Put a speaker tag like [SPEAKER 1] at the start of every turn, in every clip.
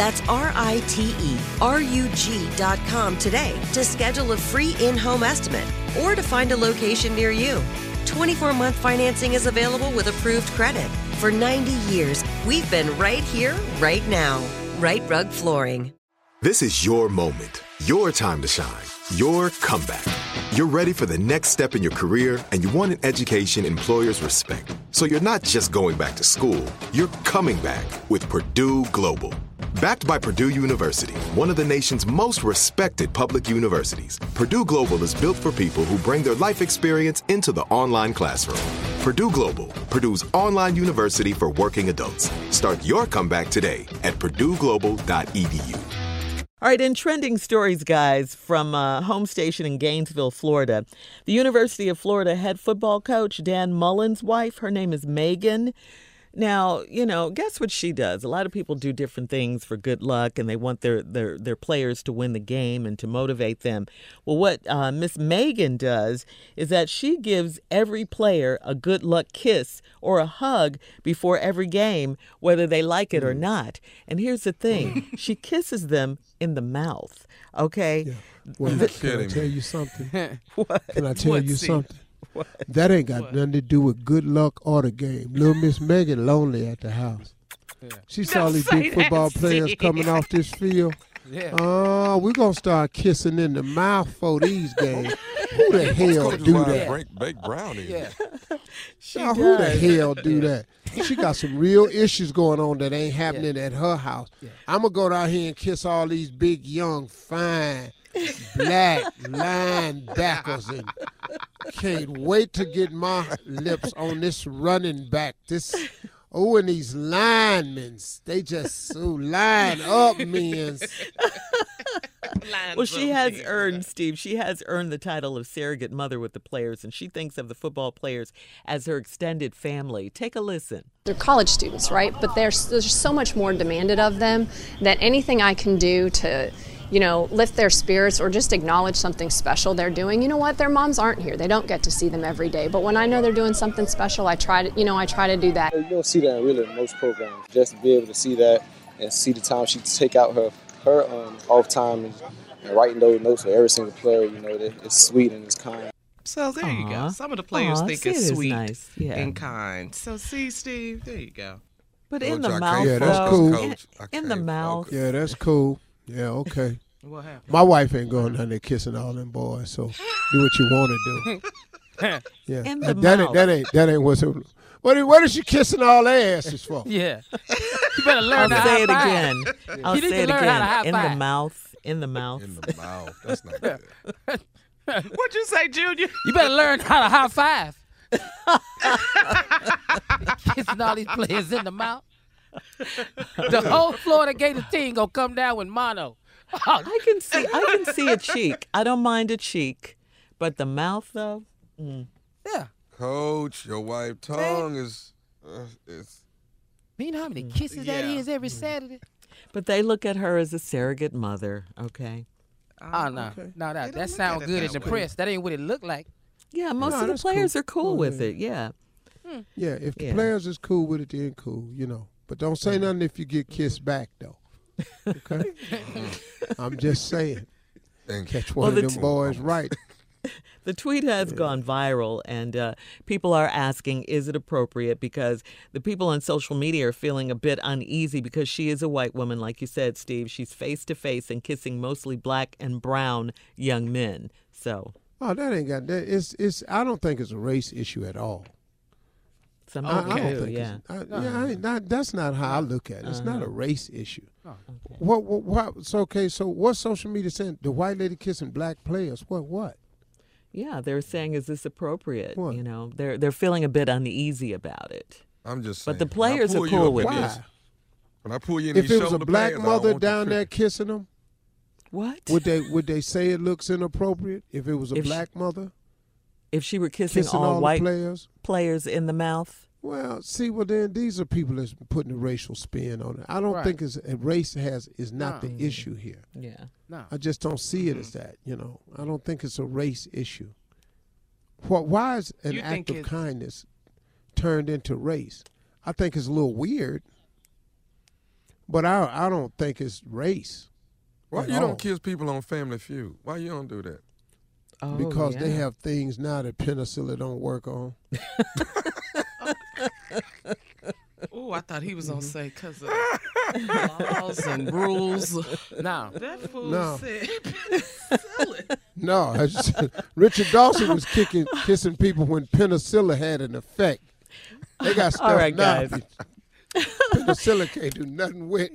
[SPEAKER 1] That's R I T E R U G.com today to schedule a free in home estimate or to find a location near you. 24 month financing is available with approved credit. For 90 years, we've been right here, right now. Right Rug Flooring.
[SPEAKER 2] This is your moment, your time to shine, your comeback. You're ready for the next step in your career and you want an education employers respect. So you're not just going back to school, you're coming back with Purdue Global. Backed by Purdue University, one of the nation's most respected public universities, Purdue Global is built for people who bring their life experience into the online classroom. Purdue Global, Purdue's online university for working adults. Start your comeback today at purdueglobal.edu.
[SPEAKER 3] All right, in trending stories, guys, from uh, home station in Gainesville, Florida, the University of Florida head football coach Dan Mullen's wife, her name is Megan. Now, you know, guess what she does? A lot of people do different things for good luck and they want their their, their players to win the game and to motivate them. Well, what uh, Miss Megan does is that she gives every player a good luck kiss or a hug before every game, whether they like it or not. And here's the thing she kisses them in the mouth, okay?
[SPEAKER 4] Yeah. Well,
[SPEAKER 3] The-
[SPEAKER 4] can I tell you something?
[SPEAKER 3] What?
[SPEAKER 4] Can I tell
[SPEAKER 3] What,
[SPEAKER 4] you
[SPEAKER 3] Steve?
[SPEAKER 4] something?
[SPEAKER 3] What?
[SPEAKER 4] That ain't got nothing to do with good luck or the game. Little Miss Megan lonely at the house. She saw
[SPEAKER 5] Don't
[SPEAKER 4] these
[SPEAKER 5] say
[SPEAKER 4] big
[SPEAKER 5] that,
[SPEAKER 4] football players
[SPEAKER 5] Steve.
[SPEAKER 4] coming off this field.
[SPEAKER 5] Yeah.
[SPEAKER 4] Uh, oh, we're gonna start kissing in the mouth for these games. Who the hell
[SPEAKER 6] Coach
[SPEAKER 4] do
[SPEAKER 6] Ryan
[SPEAKER 4] that?
[SPEAKER 6] Break, Bake Brown in.
[SPEAKER 5] Yeah.
[SPEAKER 4] Now, who the hell do that? She got some real issues going on that ain't happening at her house. I'm gonna go down here and kiss all these big, young, fine, black linebackers, and can't wait to get my lips on this running back. This. Oh, and these linemen, they just so line up, men.
[SPEAKER 3] Well, she has earned, Steve, she has earned the title of surrogate mother with the players, and she thinks of the football players as her extended family. Take a listen.
[SPEAKER 7] They're college students, right? But there's there's so much more demanded of them that anything I can do to, you know, lift their spirits or just acknowledge something special they're doing. You know what? Their moms aren't here. They don't get to see them every day. But when I know they're doing something special, I try to, you know, I try to do that.
[SPEAKER 8] You don't see that in really in most programs. Just to be able to see that and see the time she take out her her um, off time and, and writing those notes for every single player, you know, that it's sweet and it's kind.
[SPEAKER 9] So there you go. Some of the players
[SPEAKER 3] Aw,
[SPEAKER 9] think
[SPEAKER 3] see,
[SPEAKER 9] it's
[SPEAKER 3] is
[SPEAKER 9] sweet
[SPEAKER 3] nice. Yeah.
[SPEAKER 9] and kind. So see, Steve, there you go.
[SPEAKER 3] But
[SPEAKER 6] Coach,
[SPEAKER 3] in the
[SPEAKER 6] I
[SPEAKER 3] mouth,
[SPEAKER 4] Yeah, that's
[SPEAKER 3] though,
[SPEAKER 4] cool.
[SPEAKER 3] in- in the mouth.
[SPEAKER 4] Yeah, that's cool. Yeah, okay.
[SPEAKER 9] What happened?
[SPEAKER 4] My wife ain't going down there kissing all them boys, so do what you want to do. Yeah,
[SPEAKER 3] In the
[SPEAKER 4] that, that
[SPEAKER 3] mouth.
[SPEAKER 4] ain't that ain't that ain't what's what is, what is she kissing all their asses for?
[SPEAKER 5] Yeah. you better
[SPEAKER 3] I'll
[SPEAKER 5] learn to
[SPEAKER 3] say
[SPEAKER 5] high
[SPEAKER 3] it
[SPEAKER 5] five.
[SPEAKER 3] again. I'll
[SPEAKER 5] You need
[SPEAKER 3] say
[SPEAKER 5] to
[SPEAKER 3] it
[SPEAKER 5] learn how to
[SPEAKER 3] again.
[SPEAKER 5] high
[SPEAKER 3] In the mouth. In the mouth.
[SPEAKER 6] In the mouth. That's not good.
[SPEAKER 9] What'd you say, Junior?
[SPEAKER 5] You better learn how to high five. Kissing all these players in the mouth. The whole Florida Gator team gonna come down with mono.
[SPEAKER 3] I can see I can see a cheek. I don't mind a cheek, but the mouth though. Mm.
[SPEAKER 5] Yeah.
[SPEAKER 6] Coach, your wife tongue is uh, it's
[SPEAKER 5] You know how many mm. kisses that
[SPEAKER 9] Yeah.
[SPEAKER 5] is every mm. Saturday?
[SPEAKER 3] But they look at her as a surrogate mother. Okay.
[SPEAKER 5] Oh no,
[SPEAKER 9] okay.
[SPEAKER 5] no, that
[SPEAKER 9] don't
[SPEAKER 5] that sounds good
[SPEAKER 9] that
[SPEAKER 5] in the press. That ain't what it looked like.
[SPEAKER 3] Yeah, most
[SPEAKER 4] No,
[SPEAKER 3] of the
[SPEAKER 4] that's cool.
[SPEAKER 3] players are cool
[SPEAKER 4] Go
[SPEAKER 3] with
[SPEAKER 4] ahead.
[SPEAKER 3] it. Yeah. Hmm.
[SPEAKER 4] Yeah, if the
[SPEAKER 3] Yeah.
[SPEAKER 4] players is cool with it, then cool, you know. But don't say nothing if you get kissed back, though. Okay? I'm just saying.
[SPEAKER 6] and
[SPEAKER 4] Catch
[SPEAKER 3] Well,
[SPEAKER 4] one
[SPEAKER 3] the
[SPEAKER 4] of
[SPEAKER 3] t-
[SPEAKER 4] them boys right.
[SPEAKER 3] The tweet has gone viral, and uh, people are asking, is it appropriate? Because the people on social media are feeling a bit uneasy because she is a white woman, like you said, Steve. She's face to face and kissing mostly black and brown young men. So
[SPEAKER 4] Oh, that ain't got that. It's it's. I don't think it's a race issue at all.
[SPEAKER 3] Some
[SPEAKER 4] I, I don't think.
[SPEAKER 3] yeah.
[SPEAKER 4] It's, I, yeah, I not, that's not how I look at it. It's not a
[SPEAKER 3] Uh-huh.
[SPEAKER 4] race issue. What, what? What? So okay. So what's social media saying? The white lady kissing black players? What? What?
[SPEAKER 3] Yeah, they're saying, is this appropriate?
[SPEAKER 4] What?
[SPEAKER 3] You know, they're they're feeling a bit uneasy about it.
[SPEAKER 6] I'm just saying.
[SPEAKER 3] But the players are cool with
[SPEAKER 6] this-
[SPEAKER 4] Why?
[SPEAKER 6] When I pull you in
[SPEAKER 4] If it was a black
[SPEAKER 6] pads, I
[SPEAKER 4] mother down there kissing them,
[SPEAKER 3] What?
[SPEAKER 4] would they would they say it looks inappropriate? If it was a
[SPEAKER 3] If she-
[SPEAKER 4] black mother
[SPEAKER 3] if she were kissing,
[SPEAKER 4] kissing
[SPEAKER 3] all,
[SPEAKER 4] all,
[SPEAKER 3] white
[SPEAKER 4] players?
[SPEAKER 3] players in the mouth?
[SPEAKER 4] Well, see, well then these are people that's putting a racial spin on it. I don't
[SPEAKER 5] Right.
[SPEAKER 4] think it's eh, race has is not
[SPEAKER 5] No.
[SPEAKER 4] the issue here.
[SPEAKER 3] Yeah.
[SPEAKER 5] No.
[SPEAKER 4] I just don't see it as that. You know, I don't think it's a race issue. What? Why is an
[SPEAKER 9] You
[SPEAKER 4] act of kindness turned into race? I think it's a little weird, but I I don't think it's race.
[SPEAKER 6] Why you
[SPEAKER 4] all.
[SPEAKER 6] don't kiss people on Family Feud? Why you don't do that?
[SPEAKER 3] Oh,
[SPEAKER 4] because they have things now that penicillin don't work on.
[SPEAKER 9] Oh, I thought he was gonna mm-hmm. say because of laws and rules.
[SPEAKER 5] No.
[SPEAKER 9] That fool
[SPEAKER 4] No.
[SPEAKER 9] said
[SPEAKER 4] No, just- Richard Dawson was kicking, kissing people when penicillin had an effect. They got stuff
[SPEAKER 3] All right,
[SPEAKER 4] now.
[SPEAKER 3] guys.
[SPEAKER 4] penicillin can't do nothing with.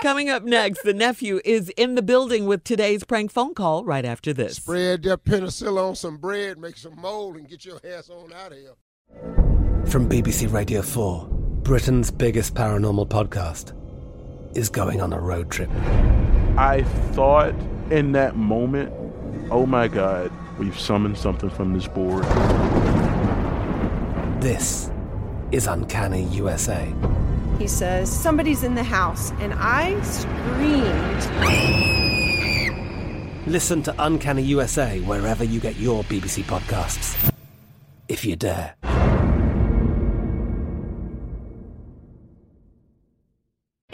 [SPEAKER 3] Coming up next, the nephew is in the building with today's prank phone call right after this.
[SPEAKER 4] Spread that penicillin on some bread, make some mold, and get your ass on out of here.
[SPEAKER 10] From BBC Radio 4, Britain's biggest paranormal podcast is going on a road trip.
[SPEAKER 11] I thought in that moment, oh my God, we've summoned something from this board.
[SPEAKER 10] This is Uncanny USA.
[SPEAKER 12] He says, Somebody's in the house, and I screamed.
[SPEAKER 10] Listen to Uncanny USA wherever you get your BBC podcasts, if you dare.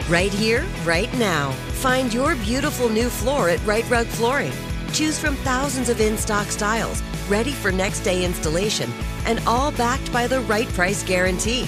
[SPEAKER 1] Right here, right now. Find your beautiful new floor at Right Rug Flooring. Choose from thousands of in stock styles, ready for next day installation, and all backed by the right price guarantee.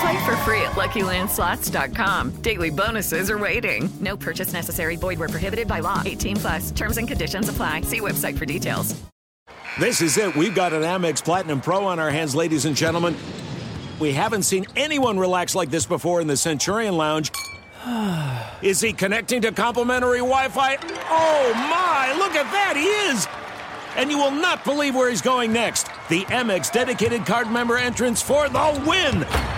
[SPEAKER 13] Play for free at LuckyLandSlots.com. Daily bonuses are waiting. No purchase necessary. Void where prohibited by law. 18 plus. Terms and conditions apply. See website for details.
[SPEAKER 14] This is it. We've got an Amex Platinum Pro on our hands, ladies and gentlemen. We haven't seen anyone relax like this before in the Centurion Lounge. Is he connecting to complimentary Wi Fi? Oh my, look at that! He is! And you will not believe where he's going next. the Amex dedicated card member entrance for the win.